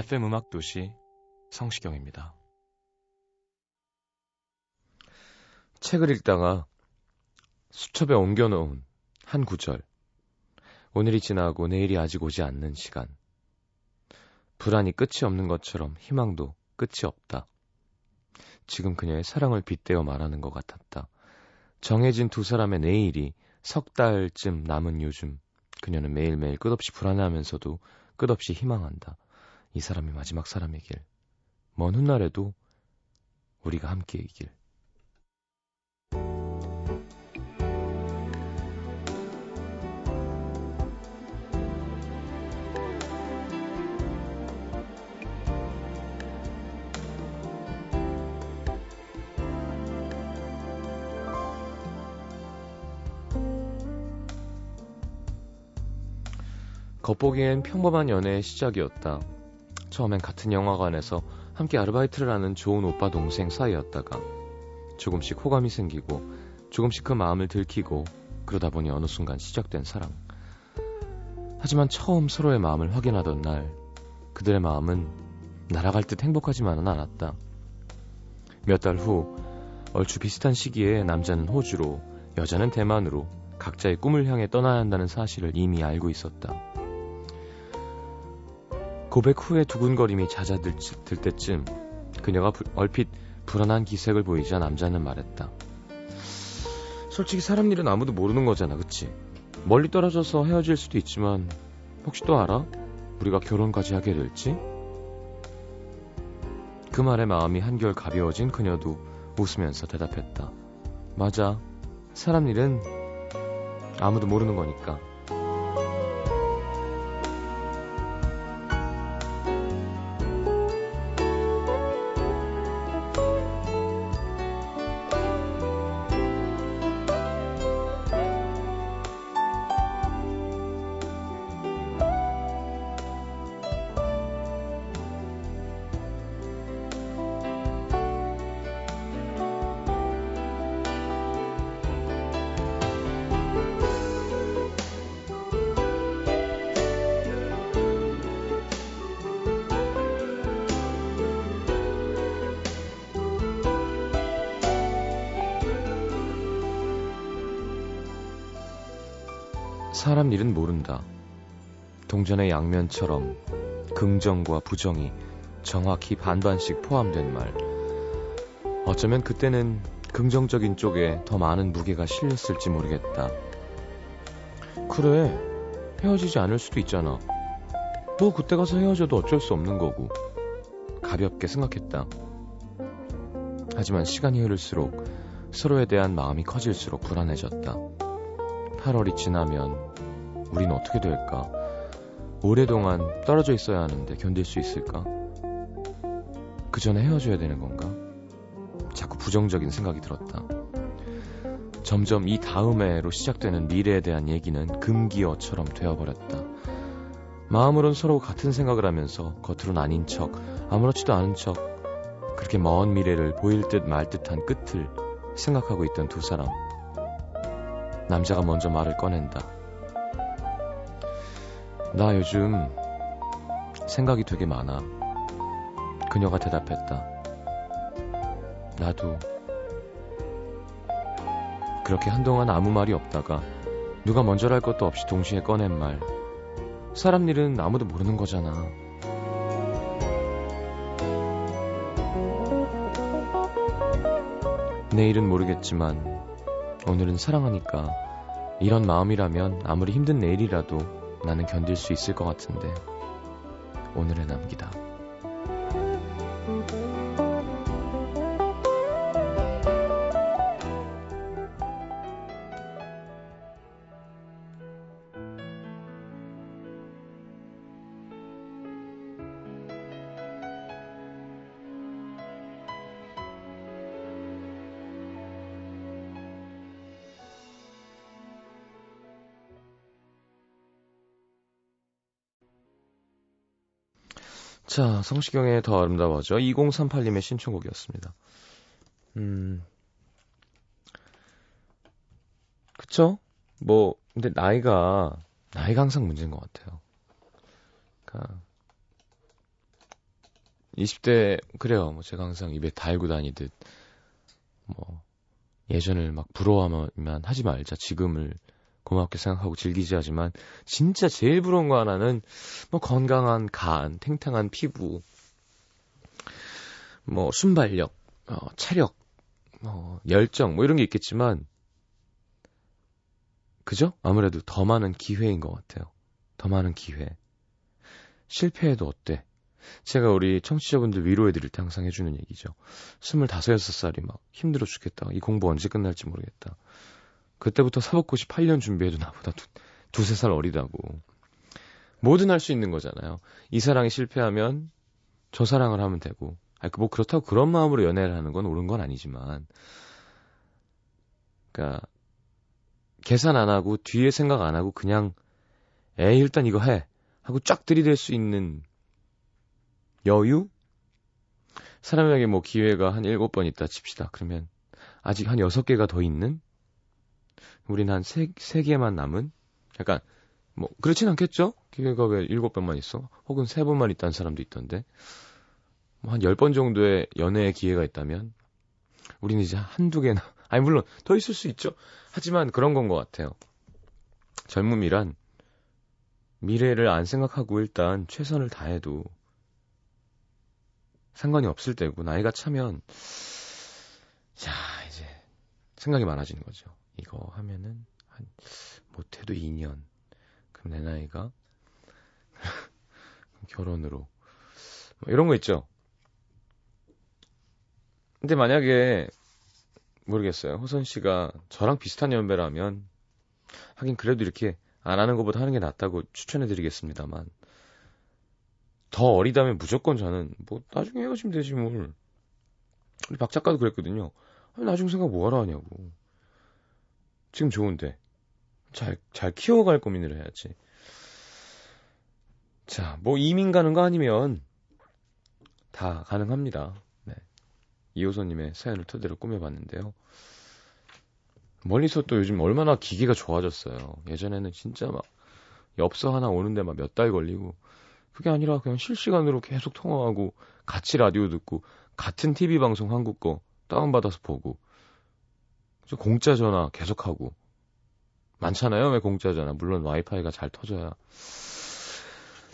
FM 음악 도시 성시경입니다. 책을 읽다가 수첩에 옮겨놓은 한 구절. 오늘이 지나고 내일이 아직 오지 않는 시간. 불안이 끝이 없는 것처럼 희망도 끝이 없다. 지금 그녀의 사랑을 빗대어 말하는 것 같았다. 정해진 두 사람의 내일이 석 달쯤 남은 요즘 그녀는 매일매일 끝없이 불안해하면서도 끝없이 희망한다. 이 사람이 마지막 사람이길. 먼 훗날에도 우리가 함께이길. 겉보기엔 평범한 연애의 시작이었다. 처음엔 같은 영화관에서 함께 아르바이트를 하는 좋은 오빠 동생 사이였다가 조금씩 호감이 생기고 조금씩 그 마음을 들키고 그러다 보니 어느 순간 시작된 사랑. 하지만 처음 서로의 마음을 확인하던 날 그들의 마음은 날아갈 듯 행복하지만은 않았다. 몇 달 후 얼추 비슷한 시기에 남자는 호주로 여자는 대만으로 각자의 꿈을 향해 떠나야 한다는 사실을 이미 알고 있었다. 고백 후에 두근거림이 잦아들 때쯤 그녀가 부, 얼핏 불안한 기색을 보이자 남자는 말했다. 솔직히 사람 일은 아무도 모르는 거잖아, 그치? 멀리 떨어져서 헤어질 수도 있지만 혹시 또 알아? 우리가 결혼까지 하게 될지? 그 말에 마음이 한결 가벼워진 그녀도 웃으면서 대답했다. 맞아. 사람 일은 아무도 모르는 거니까. 사람 일은 모른다. 동전의 양면처럼 긍정과 부정이 정확히 반반씩 포함된 말. 어쩌면 그때는 긍정적인 쪽에 더 많은 무게가 실렸을지 모르겠다. 그래, 헤어지지 않을 수도 있잖아. 뭐 그때 가서 헤어져도 어쩔 수 없는 거고. 가볍게 생각했다. 하지만 시간이 흐를수록 서로에 대한 마음이 커질수록 불안해졌다. 8월이 지나면 우린 어떻게 될까? 오랫동안 떨어져 있어야 하는데 견딜 수 있을까? 그 전에 헤어져야 되는 건가? 자꾸 부정적인 생각이 들었다. 점점 이 다음해로 시작되는 미래에 대한 얘기는 금기어처럼 되어버렸다. 마음으론 서로 같은 생각을 하면서 겉으론 아닌 척, 아무렇지도 않은 척, 그렇게 먼 미래를 보일 듯 말 듯한 끝을 생각하고 있던 두 사람. 남자가 먼저 말을 꺼낸다. 나 요즘 생각이 되게 많아. 그녀가 대답했다. 나도 그렇게 한동안 아무 말이 없다가 누가 먼저랄 것도 없이 동시에 꺼낸 말. 사람 일은 아무도 모르는 거잖아. 내일은 모르겠지만 오늘은 사랑하니까 이런 마음이라면 아무리 힘든 내일이라도 나는 견딜 수 있을 것 같은데 오늘의 남기다. 자, 성시경의 더 아름다워져 2038님의 신청곡이었습니다. 음. 그쵸? 뭐, 근데 나이가, 나이가 항상 문제인 것 같아요. 그니까, 20대, 그래요. 뭐 제가 항상 입에 달고 다니듯, 뭐, 예전을 막 부러워하면 하지 말자. 지금을 고맙게 생각하고 지기지 하지만 진짜 제일 부러운 거 하나는 뭐 건강한 간, 탱탱한 피부, 뭐 순발력, 어, 체력, 뭐 열정 뭐 이런 게 있겠지만 그죠? 아무래도 더 많은 기회인 것 같아요. 더 많은 기회. 실패해도 어때? 제가 우리 청취자분들 위로해드릴 때 항상 해주는 얘기죠. 25, 6살이 막 힘들어 죽겠다. 이 공부 언제 끝날지 모르겠다. 그때부터 사법고시 8년 준비해도 나보다 두, 두세 살 어리다고. 뭐든 할 수 있는 거잖아요. 이 사랑이 실패하면 저 사랑을 하면 되고. 아니, 뭐 그렇다고 그런 마음으로 연애를 하는 건 옳은 건 아니지만. 그니까, 계산 안 하고 뒤에 생각 안 하고 그냥, 에이, 일단 이거 해. 하고 쫙 들이댈 수 있는 여유? 사람에게 뭐 기회가 한 일곱 번 있다 칩시다. 그러면 아직 한 여섯 개가 더 있는 우린 한 세, 세 개만 남은? 약간, 뭐, 그렇진 않겠죠? 기회가 왜 일곱 번만 있어? 혹은 세 번만 있다는 사람도 있던데. 뭐 한 열 번 정도의 연애의 기회가 있다면, 우리는 이제 한두 개나, 아니, 물론 더 있을 수 있죠. 하지만 그런 건 것 같아요. 젊음이란, 미래를 안 생각하고 일단 최선을 다해도 상관이 없을 때고, 나이가 차면, 자, 이제, 생각이 많아지는 거죠. 이거 하면은 한 못해도 2년. 그럼 내 나이가 결혼으로 뭐 이런 거 있죠. 근데 만약에 모르겠어요. 호선 씨가 저랑 비슷한 연배라면 하긴 그래도 이렇게 안 하는 것보다 하는 게 낫다고 추천해 드리겠습니다만 더 어리다면 무조건 저는 뭐 나중에 헤어지면 되지 뭘. 우리 박 작가도 그랬거든요. 나중 생각 뭐하러 하냐고. 지금 좋은데. 잘, 잘 키워갈 고민을 해야지. 자, 뭐 이민 가는 거 아니면 다 가능합니다. 네. 이호선님의 사연을 토대로 꾸며봤는데요. 멀리서 또 요즘 얼마나 기계가 좋아졌어요. 예전에는 진짜 막 엽서 하나 오는데 막 몇 달 걸리고 그게 아니라 그냥 실시간으로 계속 통화하고 같이 라디오 듣고 같은 TV 방송 한국 거 다운받아서 보고 공짜 전화 계속하고 많잖아요. 왜 공짜 전화? 물론 와이파이가 잘 터져야.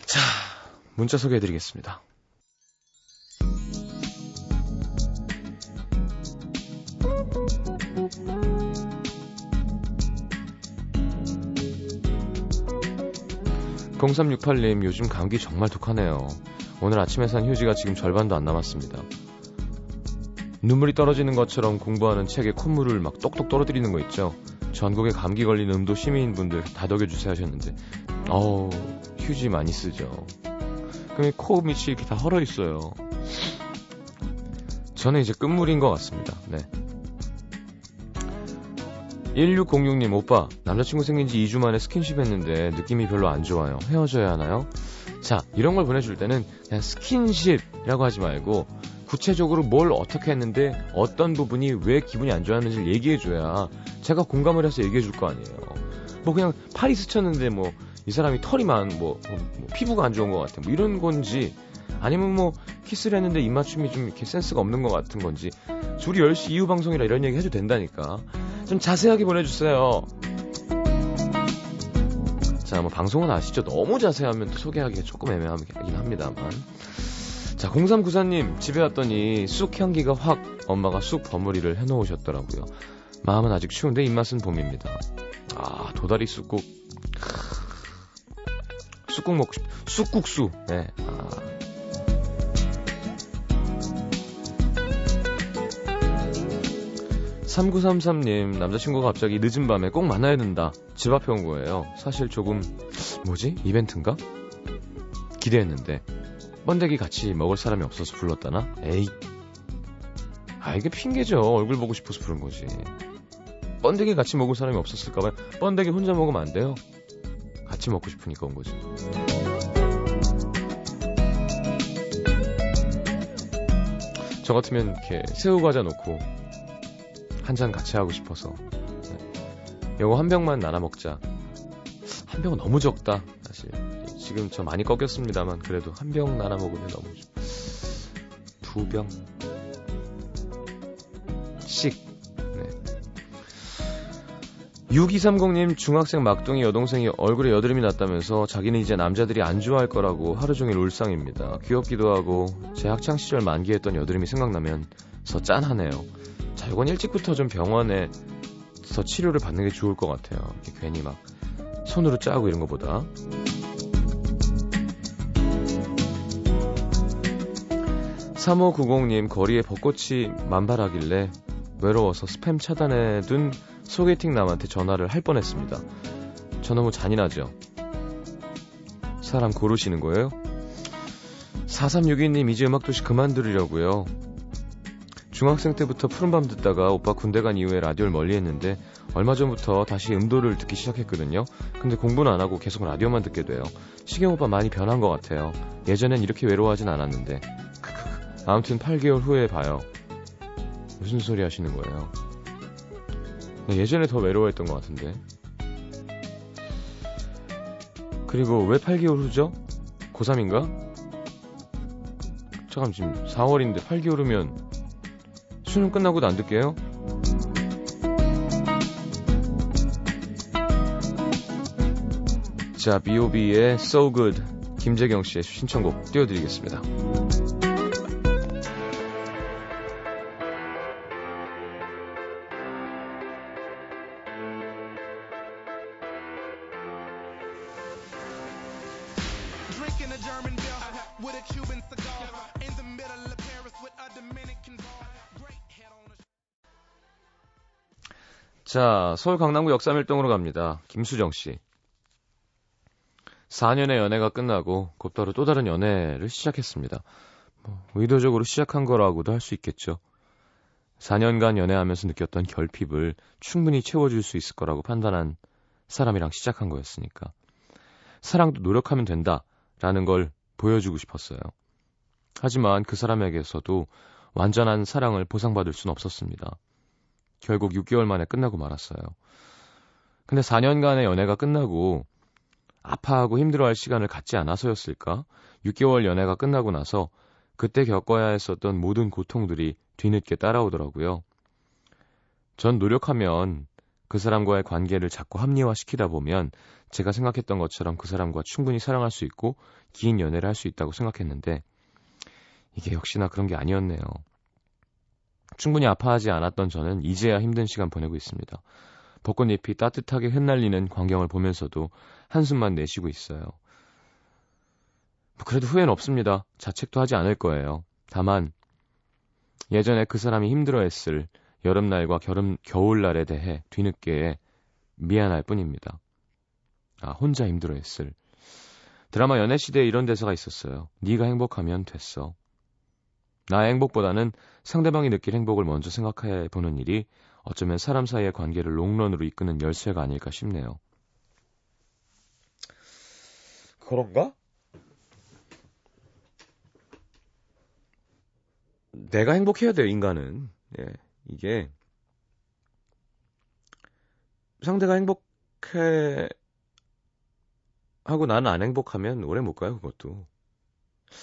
자, 문자 소개해드리겠습니다. (0368님) 요즘 감기 정말 독하네요 오늘 아침에 산 휴지가 지금 절반도 안 남았습니다 눈물이 떨어지는 것처럼 공부하는 책에 콧물을 막 똑똑 떨어뜨리는 거 있죠. 전국에 감기 걸린 음도 시민분들 다독여 주세요 하셨는데, 어우, 휴지 많이 쓰죠. 그럼 코 밑이 이렇게 다 헐어 있어요. 저는 이제 끝물인 것 같습니다. 네. 1606님, 오빠, 남자친구 생긴 지 2주 만에 스킨십 했는데 느낌이 별로 안 좋아요. 헤어져야 하나요? 자, 이런 걸 보내줄 때는 그냥 스킨십이라고 하지 말고 구체적으로 뭘 어떻게 했는데 어떤 부분이 왜 기분이 안 좋았는지를 얘기해줘야 제가 공감을 해서 얘기해줄 거 아니에요. 뭐 그냥 팔이 스쳤는데 뭐 이 사람이 털이 많, 뭐, 뭐, 뭐, 피부가 안 좋은 것 같아. 뭐 이런 건지 아니면 뭐 키스를 했는데 입맞춤이 좀 이렇게 센스가 없는 것 같은 건지 둘이 10시 이후 방송이라 이런 얘기 해도 된다니까. 좀 자세하게 보내주세요. 자, 뭐 방송은 아시죠? 너무 자세하면 또 소개하기가 조금 애매하긴 합니다만. 자, 0394님, 집에 왔더니 쑥 향기가 확 엄마가 쑥 버무리를 해놓으셨더라고요. 마음은 아직 추운데 입맛은 봄입니다. 아, 도다리 쑥국. 쑥국 먹고 싶, 쑥국수. 네. 아. (3933님) 남자친구가 갑자기 늦은 밤에 꼭 만나야 된다 집 앞에 온 거예요 사실 조금 뭐지 이벤트인가 기대했는데 번데기 같이 먹을 사람이 없어서 불렀다나 에이 아 이게 핑계죠 얼굴 보고 싶어서 부른 거지 번데기 같이 먹을 사람이 없었을까봐요 번데기 혼자 먹으면 안 돼요 같이 먹고 싶으니까 온 거지. 저 같으면 이렇게 새우 과자 놓고 한 잔 같이 하고 싶어서 네. 요거 한 병만 나눠 먹자. 한 병은 너무 적다. 사실 지금 저 많이 꺾였습니다만 그래도 한 병 나눠 먹으면 너무 두 병씩 6230님 중학생 막둥이 여동생이 얼굴에 여드름이 났다면서 자기는 이제 남자들이 안 좋아할 거라고 하루 종일 울상입니다. 귀엽기도 하고 제 학창 시절 만기했던 여드름이 생각나면 서 짠하네요. 자, 이건 일찍부터 좀 병원에서 치료를 받는 게 좋을 것 같아요. 괜히 막 손으로 짜고 이런 것보다. 3590님 거리에 벚꽃이 만발하길래 외로워서 스팸 차단해 둔 소개팅 남한테 전화를 할 뻔했습니다. 저 너무 잔인하죠? 사람 고르시는 거예요? 4362님 이제 음악도시 그만 들으려고요. 중학생 때부터 푸른밤 듣다가 오빠 군대 간 이후에 라디오를 멀리 했는데 얼마 전부터 다시 음도를 듣기 시작했거든요. 근데 공부는 안 하고 계속 라디오만 듣게 돼요. 시경 오빠 많이 변한 것 같아요. 예전엔 이렇게 외로워하진 않았는데. 아무튼 8개월 후에 봐요. 무슨 소리 하시는 거예요? 예전에 더 외로워했던 것 같은데. 그리고 왜 8개월 후죠? 고3인가? 잠깐 지금 4월인데 8개월 후면 수능 끝나고도 안 듣게요? 자, B.O.B의 So Good 김재경 씨의 신청곡 띄워드리겠습니다. 자, 서울 강남구 역삼일동으로 갑니다. 김수정 씨. 4년의 연애가 끝나고 곧바로 또 다른 연애를 시작했습니다. 뭐, 의도적으로 시작한 거라고도 할 수 있겠죠. 4년간 연애하면서 느꼈던 결핍을 충분히 채워줄 수 있을 거라고 판단한 사람이랑 시작한 거였으니까. 사랑도 노력하면 된다. 라는 걸 보여주고 싶었어요. 하지만 그 사람에게서도 완전한 사랑을 보상받을 수는 없었습니다. 결국 6개월 만에 끝나고 말았어요. 근데 4년간의 연애가 끝나고 아파하고 힘들어할 시간을 갖지 않아서였을까? 6개월 연애가 끝나고 나서 그때 겪어야 했었던 모든 고통들이 뒤늦게 따라오더라고요. 전 노력하면 그 사람과의 관계를 자꾸 합리화시키다 보면 제가 생각했던 것처럼 그 사람과 충분히 사랑할 수 있고 긴 연애를 할 수 있다고 생각했는데 이게 역시나 그런 게 아니었네요. 충분히 아파하지 않았던 저는 이제야 힘든 시간 보내고 있습니다. 벚꽃잎이 따뜻하게 흩날리는 광경을 보면서도 한숨만 내쉬고 있어요. 뭐 그래도 후회는 없습니다. 자책도 하지 않을 거예요. 다만 예전에 그 사람이 힘들어했을 여름날과 겨름, 겨울날에 대해 뒤늦게 미안할 뿐입니다. 아, 혼자 힘들어했을. 드라마 연애시대에 이런 대사가 있었어요. 네가 행복하면 됐어. 나의 행복보다는 상대방이 느낄 행복을 먼저 생각해 보는 일이 어쩌면 사람 사이의 관계를 롱런으로 이끄는 열쇠가 아닐까 싶네요. 그런가? 내가 행복해야 돼요, 인간은. 예, 이게 상대가 행복해 하고 나는 안 행복하면 오래 못 가요, 그것도.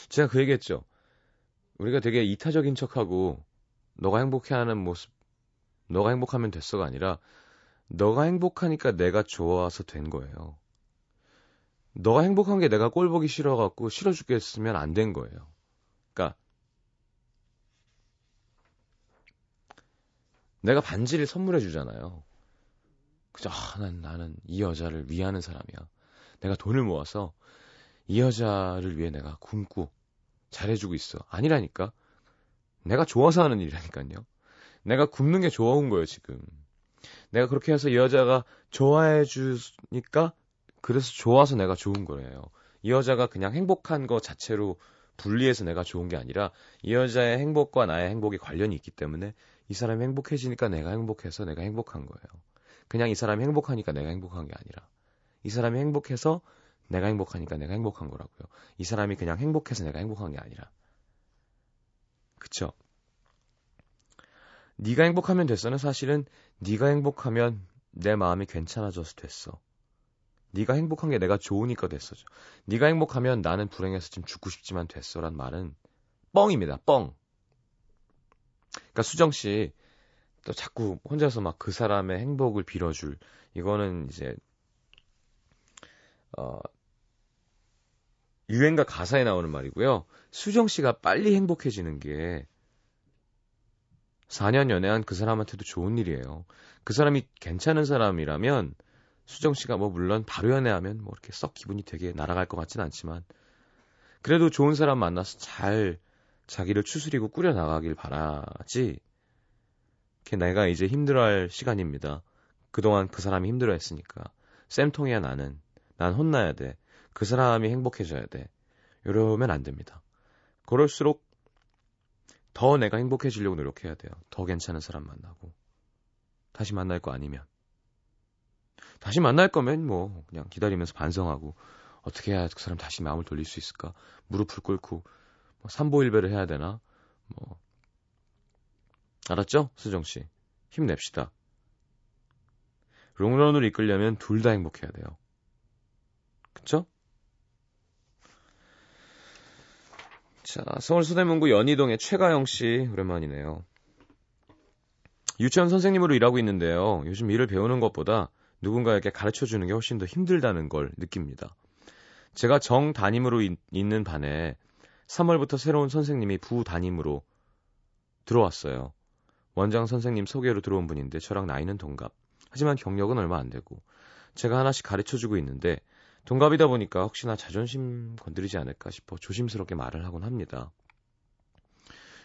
제가 그 얘기했죠. 우리가 되게 이타적인 척하고 너가 행복해 하는 모습, 너가 행복하면 됐어가 아니라 너가 행복하니까 내가 좋아서 된 거예요. 너가 행복한 게 내가 꼴 보기 싫어갖고 싫어 죽겠으면 안 된 거예요. 그러니까 내가 반지를 선물해 주잖아요. 그저 아, 난 나는 이 여자를 위하는 사람이야. 내가 돈을 모아서 이 여자를 위해 내가 굶고 잘해주고 있어. 아니라니까. 내가 좋아서 하는 일이라니까요. 내가 굶는 게 좋아온 거예요, 지금. 내가 그렇게 해서 이 여자가 좋아해 주니까 그래서 좋아서 내가 좋은 거예요. 이 여자가 그냥 행복한 거 자체로 분리해서 내가 좋은 게 아니라 이 여자의 행복과 나의 행복이 관련이 있기 때문에 이 사람이 행복해지니까 내가 행복해서 내가 행복한 거예요. 그냥 이 사람이 행복하니까 내가 행복한 게 아니라 이 사람이 행복해서 내가 행복하니까 내가 행복한 거라고요. 이 사람이 그냥 행복해서 내가 행복한 게 아니라. 그쵸? 네가 행복하면 됐어는 사실은 네가 행복하면 내 마음이 괜찮아져서 됐어. 네가 행복한 게 내가 좋으니까 됐어죠. 네가 행복하면 나는 불행해서 지금 죽고 싶지만 됐어란 말은 뻥입니다. 뻥. 그러니까 수정 씨 또 자꾸 혼자서 막 그 사람의 행복을 빌어줄 이거는 이제 어 유행가 가사에 나오는 말이고요. 수정 씨가 빨리 행복해지는 게 4년 연애한 그 사람한테도 좋은 일이에요. 그 사람이 괜찮은 사람이라면 수정 씨가 뭐 물론 바로 연애하면 뭐 이렇게 썩 기분이 되게 날아갈 것 같진 않지만 그래도 좋은 사람 만나서 잘 자기를 추스리고 꾸려 나가길 바라지. 걔 내가 이제 힘들어할 시간입니다. 그동안 그 사람이 힘들어했으니까 쌤통이야 나는 난 혼나야 돼. 그 사람이 행복해져야 돼. 이러면 안 됩니다. 그럴수록 더 내가 행복해지려고 노력해야 돼요. 더 괜찮은 사람 만나고 다시 만날 거 아니면 다시 만날 거면 뭐 그냥 기다리면서 반성하고 어떻게 해야 그 사람 다시 마음을 돌릴 수 있을까? 무릎을 꿇고 뭐 삼보일배를 해야 되나? 뭐 알았죠? 수정 씨. 힘냅시다. 롱런으로 이끌려면 둘 다 행복해야 돼요. 그쵸? 자, 서울 서대문구 연희동의 최가영 씨 오랜만이네요. 유치원 선생님으로 일하고 있는데요. 요즘 일을 배우는 것보다 누군가에게 가르쳐 주는 게 훨씬 더 힘들다는 걸 느낍니다. 제가 정 담임으로 있, 는 반에 3월부터 새로운 선생님이 부 담임으로 들어왔어요. 원장 선생님 소개로 들어온 분인데 저랑 나이는 동갑. 하지만 경력은 얼마 안 되고 제가 하나씩 가르쳐 주고 있는데 동갑이다 보니까 혹시나 자존심 건드리지 않을까 싶어 조심스럽게 말을 하곤 합니다.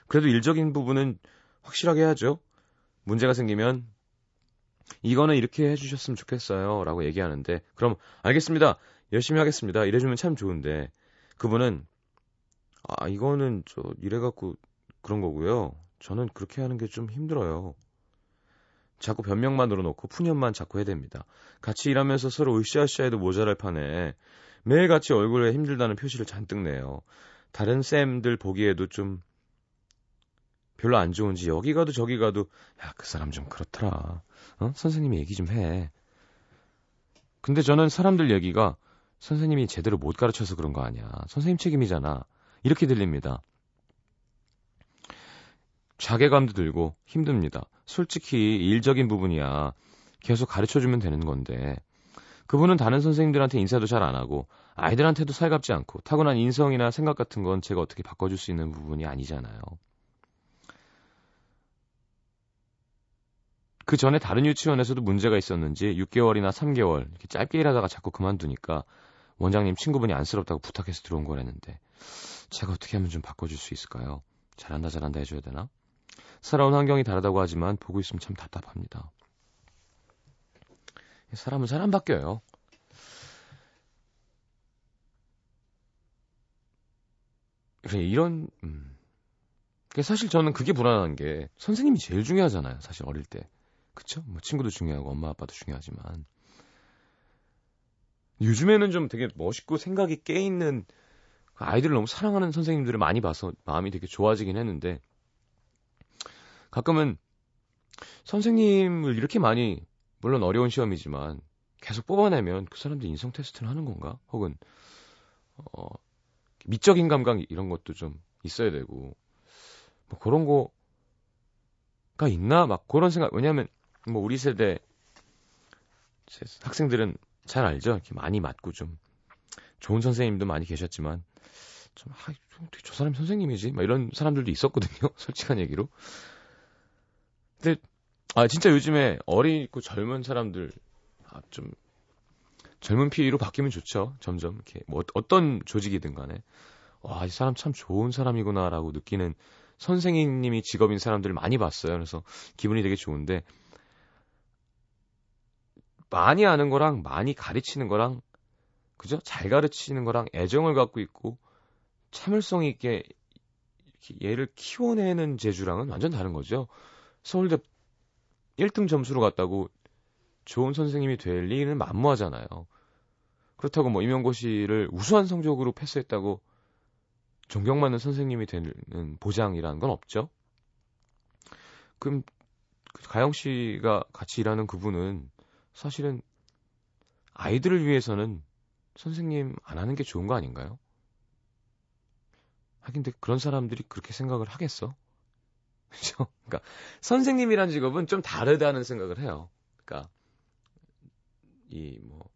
그래도 일적인 부분은 확실하게 해야죠. 문제가 생기면 이거는 이렇게 해주셨으면 좋겠어요. 라고 얘기하는데, 그럼, 알겠습니다. 열심히 하겠습니다. 이래주면 참 좋은데, 그분은, 아, 이거는 저, 이래갖고 그런 거고요. 저는 그렇게 하는 게 좀 힘들어요. 자꾸 변명만 늘어놓고 푸념만 자꾸 해댑니다. 같이 일하면서 서로 으쌰으쌰해도 모자랄 판에 매일같이 얼굴에 힘들다는 표시를 잔뜩 내요. 다른 쌤들 보기에도 좀 별로 안 좋은지 여기 가도 저기 가도 야 그 사람 좀 그렇더라. 어? 선생님이 얘기 좀 해. 근데 저는 사람들 얘기가 선생님이 제대로 못 가르쳐서 그런 거 아니야. 선생님 책임이잖아. 이렇게 들립니다. 자괴감도 들고 힘듭니다. 솔직히 일적인 부분이야. 계속 가르쳐 주면 되는 건데. 그분은 다른 선생님들한테 인사도 잘 안 하고 아이들한테도 살갑지 않고 타고난 인성이나 생각 같은 건 제가 어떻게 바꿔줄 수 있는 부분이 아니잖아요. 그 전에 다른 유치원에서도 문제가 있었는지 6개월이나 3개월 이렇게 짧게 일하다가 자꾸 그만두니까 원장님 친구분이 안쓰럽다고 부탁해서 들어온 거랬는데 제가 어떻게 하면 좀 바꿔줄 수 있을까요? 잘한다 잘한다 해줘야 되나? 살아온 환경이 다르다고 하지만 보고 있으면 참 답답합니다. 사람은 잘안 바뀌어요. 그래 이런 음. 사실 저는 그게 불안한 게 선생님이 제일 중요하잖아요. 사실 어릴 때. 그쵸? 뭐 친구도 중요하고 엄마 아빠도 중요하지만 요즘에는 좀 되게 멋있고 생각이 깨 있는 그 아이들을 너무 사랑하는 선생님들을 많이 봐서 마음이 되게 좋아지긴 했는데 가끔은 선생님을 이렇게 많이 물론 어려운 시험이지만 계속 뽑아내면 그 사람들 인성 테스트를 하는 건가? 혹은 어 미적인 감각 이런 것도 좀 있어야 되고 뭐 그런 거가 있나 막 그런 생각 왜냐하면 뭐 우리 세대 학생들은 잘 알죠. 이렇게 많이 맞고 좀 좋은 선생님도 많이 계셨지만 좀 아, 어떻게 저 사람 선생님이지? 막 이런 사람들도 있었거든요. 솔직한 얘기로. 근데 아 진짜 요즘에 어리고 젊은 사람들 아, 좀 젊은 피로 바뀌면 좋죠. 점점 이렇게 뭐 어떤 조직이든 간에 와, 이 사람 참 좋은 사람이구나라고 느끼는 선생님이 직업인 사람들을 많이 봤어요. 그래서 기분이 되게 좋은데 많이 아는 거랑 많이 가르치는 거랑 그죠? 잘 가르치는 거랑 애정을 갖고 있고 참을성 있게 얘를 키워내는 재주랑은 완전 다른 거죠. 서울대 1등 점수로 갔다고 좋은 선생님이 될 리는 만무하잖아요. 그렇다고 뭐 임용고시를 우수한 성적으로 패스했다고 존경받는 선생님이 되는 보장이라는 건 없죠. 그럼 가영 씨가 같이 일하는 그분은 사실은 아이들을 위해서는 선생님 안 하는 게 좋은 거 아닌가요? 하긴 근데 그런 사람들이 그렇게 생각을 하겠어? 그죠? 그러니까 선생님이란 직업은 좀 다르다는 생각을 해요. 그러니까 이뭐 뭐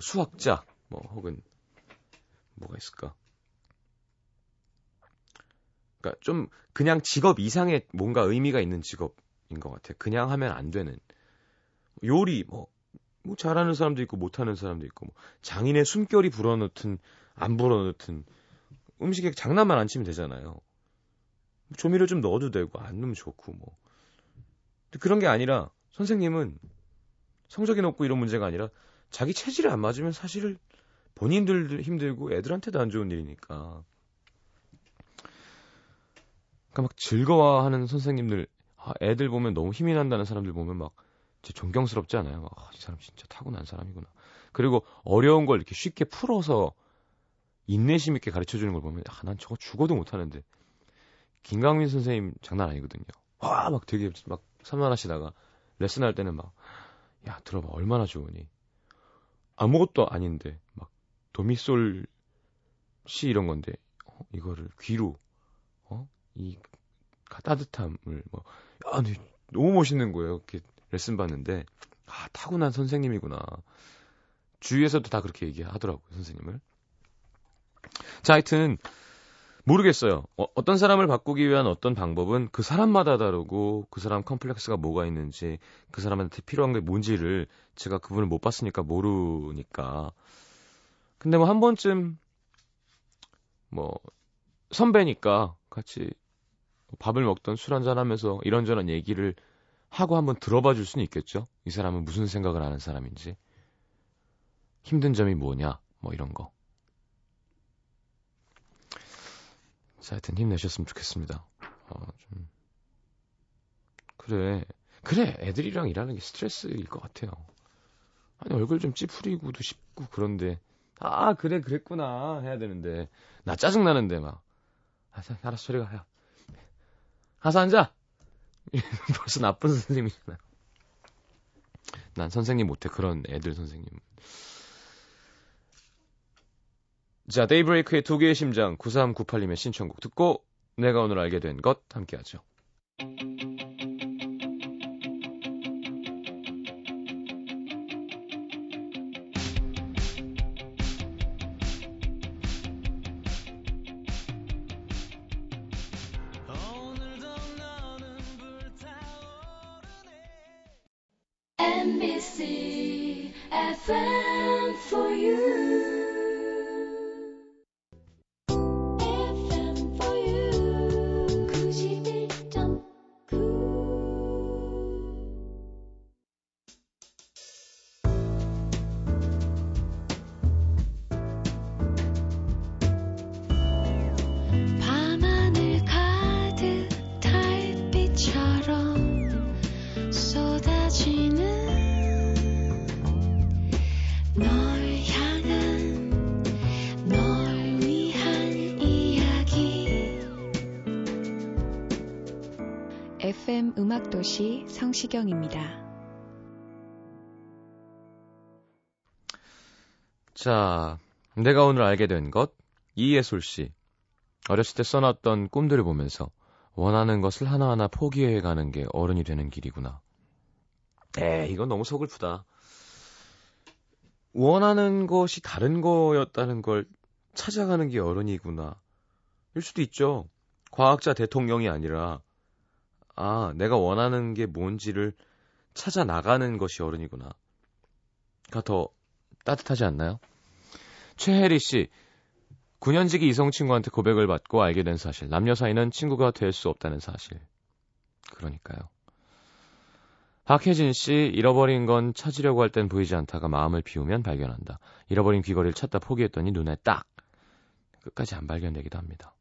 수학자 뭐 혹은 뭐가 있을까? 그러니까 좀 그냥 직업 이상의 뭔가 의미가 있는 직업인 것 같아요. 그냥 하면 안 되는 요리 뭐, 뭐 잘하는 사람도 있고 못하는 사람도 있고 뭐 장인의 숨결이 불어넣든 안 불어넣든 음식에 장난만 안 치면 되잖아요. 조미료 좀 넣어도 되고 안 넣으면 좋고 뭐. 그런 게 아니라 선생님은 성적이 높고 이런 문제가 아니라 자기 체질이 안 맞으면 사실 본인들 힘들고 애들한테도 안 좋은 일이니까. 그러니까 막 즐거워하는 선생님들, 아, 애들 보면 너무 힘이 난다는 사람들 보면 막 진짜 존경스럽지 않아요? 막, 아, 이 사람 진짜 타고난 사람이구나. 그리고 어려운 걸 이렇게 쉽게 풀어서 인내심 있게 가르쳐 주는 걸 보면 아, 난 저거 죽어도 못 하는데. 김강민 선생님 장난 아니거든요. 와, 막 되게 막 산만하시다가 레슨 할 때는 막, 야, 들어봐. 얼마나 좋으니. 아무것도 아닌데, 막, 도미솔 시 이런 건데, 어, 이거를 귀로, 어? 이 따뜻함을, 뭐, 야, 너무 멋있는 거예요. 이렇게 레슨 받는데, 아, 타고난 선생님이구나. 주위에서도 다 그렇게 얘기하더라고요, 선생님을. 자, 하여튼, 모르겠어요. 어, 떤 사람을 바꾸기 위한 어떤 방법은 그 사람마다 다르고 그 사람 컴플렉스가 뭐가 있는지 그 사람한테 필요한 게 뭔지를 제가 그분을 못 봤으니까 모르니까. 근데 뭐 한 번쯤 뭐 선배니까 같이 밥을 먹던 술 한잔 하면서 이런저런 얘기를 하고 한번 들어봐 줄 수는 있겠죠. 이 사람은 무슨 생각을 하는 사람인지. 힘든 점이 뭐냐, 뭐 이런 거. 자, 하여튼 힘내셨으면 좋겠습니다. 어, 좀. 그래. 그래. 애들이랑 일하는 게 스트레스일 것 같아요. 아니, 얼굴 좀 찌푸리고도 싶고 그런데, 아, 그래, 그랬구나. 해야 되는데. 나 짜증나는데, 막. 아, 알았어, 저리 가. 야. 가서 앉아! 벌써 나쁜 선생님이잖아. 난 선생님 못해, 그런 애들 선생님. 자, 데이브레이크의 두 개의 심장 9398님의 신청곡 듣고 내가 오늘 알게 된 것 함께 하죠. 음악도시 성시경입니다. 자, 내가 오늘 알게 된 것, 이예솔 씨. 어렸을 때 써놨던 꿈들을 보면서 원하는 것을 하나하나 포기해가는 게 어른이 되는 길이구나. 에, 이건 너무 서글프다. 원하는 것이 다른 거였다는 걸 찾아가는 게 어른이구나. 일 수도 있죠. 과학자 대통령이 아니라 아, 내가 원하는 게 뭔지를 찾아 나가는 것이 어른이구나. 더 따뜻하지 않나요? 최혜리 씨, 9년지기 이성 친구한테 고백을 받고 알게 된 사실. 남녀 사이는 친구가 될 수 없다는 사실. 그러니까요. 박혜진 씨, 잃어버린 건 찾으려고 할 땐 보이지 않다가 마음을 비우면 발견한다. 잃어버린 귀걸이를 찾다 포기했더니 눈에 딱! 끝까지 안 발견되기도 합니다.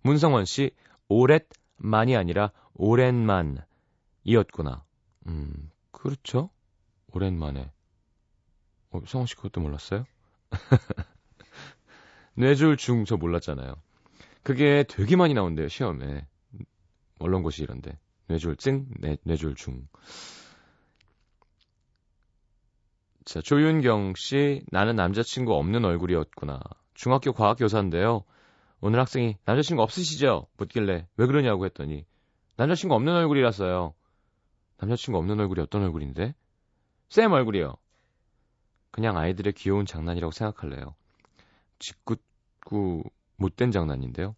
문성원 씨, 오랫 만이 아니라 오랜만 이었구나. 음, 그렇죠. 오랜만에. 어, 성원 씨 그것도 몰랐어요? 뇌졸 중 저 몰랐잖아요. 그게 되게 많이 나온대요, 시험에. 언론고시 이런데. 뇌졸증, 뇌, 뇌졸중. 자, 조윤경 씨, 나는 남자친구 없는 얼굴이었구나. 중학교 과학교사인데요. 오늘 학생이 남자친구 없으시죠? 묻길래 왜 그러냐고 했더니 남자친구 없는 얼굴이라서요. 남자친구 없는 얼굴이 어떤 얼굴인데? 쌤 얼굴이요. 그냥 아이들의 귀여운 장난이라고 생각할래요. 짓궂고 못된 장난인데요.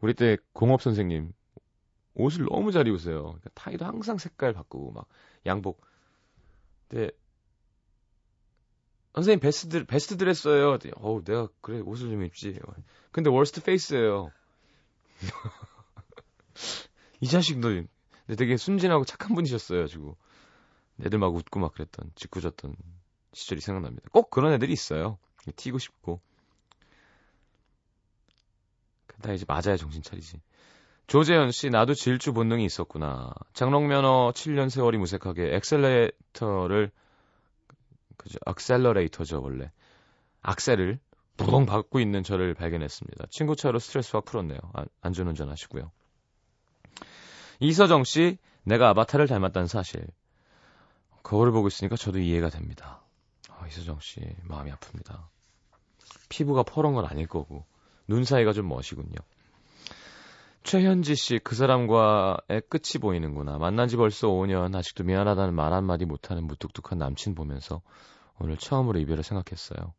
우리 때 공업 선생님 옷을 너무 잘 입으세요. 그러니까 타이도 항상 색깔 바꾸고 막 양복. 근데 선생님 베스트 베스트 드레스예요. 어우 내가 그래 옷을 좀 입지. 근데 월스트 페이스예요. 이 자식도 근데 되게 순진하고 착한 분이셨어요. 지고 애들 막 웃고 막 그랬던 짓궂었던 시절이 생각납니다. 꼭 그런 애들이 있어요. 튀고 싶고. 나 이제 맞아야 정신 차리지. 조재현 씨, 나도 질주 본능이 있었구나. 장롱면허 7년 세월이 무색하게 엑셀레이터를 그죠. 악셀러레이터죠, 원래. 악셀을 붕 밟고 있는 저를 발견했습니다. 친구 차로 스트레스 확 풀었네요. 아, 안전운전 하시고요. 이서정 씨, 내가 아바타를 닮았다는 사실. 거울을 보고 있으니까 저도 이해가 됩니다. 아, 이서정 씨, 마음이 아픕니다. 피부가 퍼런 건 아닐 거고, 눈 사이가 좀 멋이군요. 최현지 씨, 그 사람과의 끝이 보이는구나. 만난 지 벌써 5년, 아직도 미안하다는 말 한마디 못하는 무뚝뚝한 남친 보면서 오늘 처음으로 이별을 생각했어요.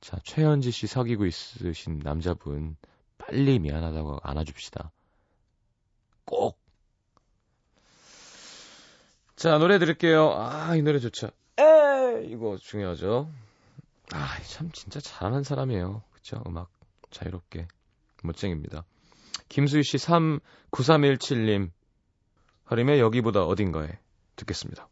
자, 최현지 씨 사귀고 있으신 남자분, 빨리 미안하다고 안아줍시다. 꼭! 자, 노래 들을게요. 아, 이 노래 좋죠. 에 이거 중요하죠. 아, 참 진짜 잘하는 사람이에요. 그쵸? 음악 자유롭게. 멋쟁입니다. 김수희 씨 39317님 하림의 여기보다 어딘가에 듣겠습니다.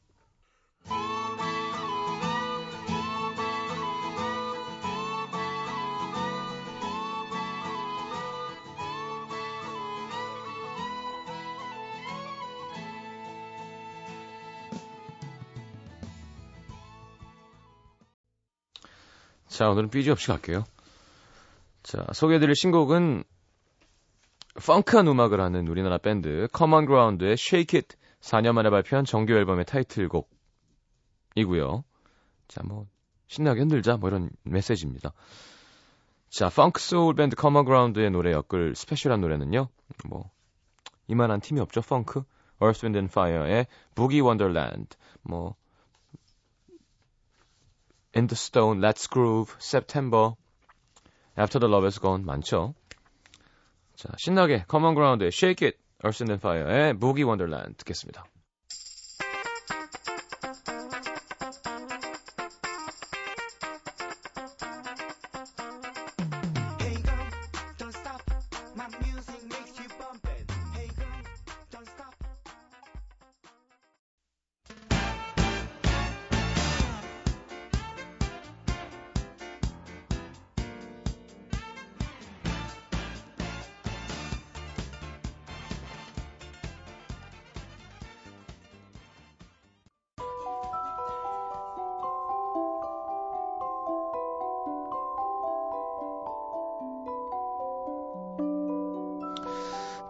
자, 오늘은 BG 없이 갈게요. 자, 소개해드릴 신곡은 펑크한 음악을 하는 우리나라 밴드 커먼 그라운드의 Shake It 4년 만에 발표한 정규 앨범의 타이틀곡이고요. 자, 뭐 신나게 흔들자 뭐 이런 메시지입니다. 자, 펑크 소울 밴드 Common Ground의 노래 엮을 special한 노래는요. 뭐 이만한 팀이 없죠. 펑크, Earth, Wind and Fire의 Boogie Wonderland, 뭐 In the Stone, Let's Groove, September, After the Love Is Gone 많죠. 자, 신나게 커먼 그라운드의 Shake It, Earth and Fire의 Boogie Wonderland 듣겠습니다.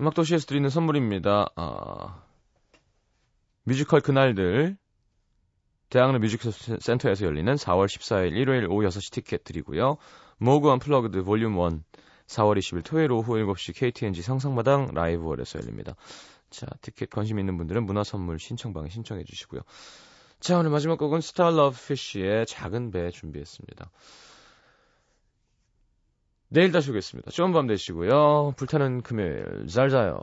음악도시에서 드리는 선물입니다. 아, 뮤지컬 그날들 대학로 뮤직센터에서 열리는 4월 14일 일요일 오후 6시 티켓 드리고요. 모그 Unplugged Volume 1 4월 20일 토요일 오후 7시 KT&G 상상마당 라이브홀에서 열립니다. 자, 티켓 관심 있는 분들은 문화선물 신청방에 신청해 주시고요. 자, 오늘 마지막 곡은 Star Love Fish의 작은 배 준비했습니다. 내일 다시 오겠습니다. 좋은 밤 되시고요. 불타는 금요일 잘 자요.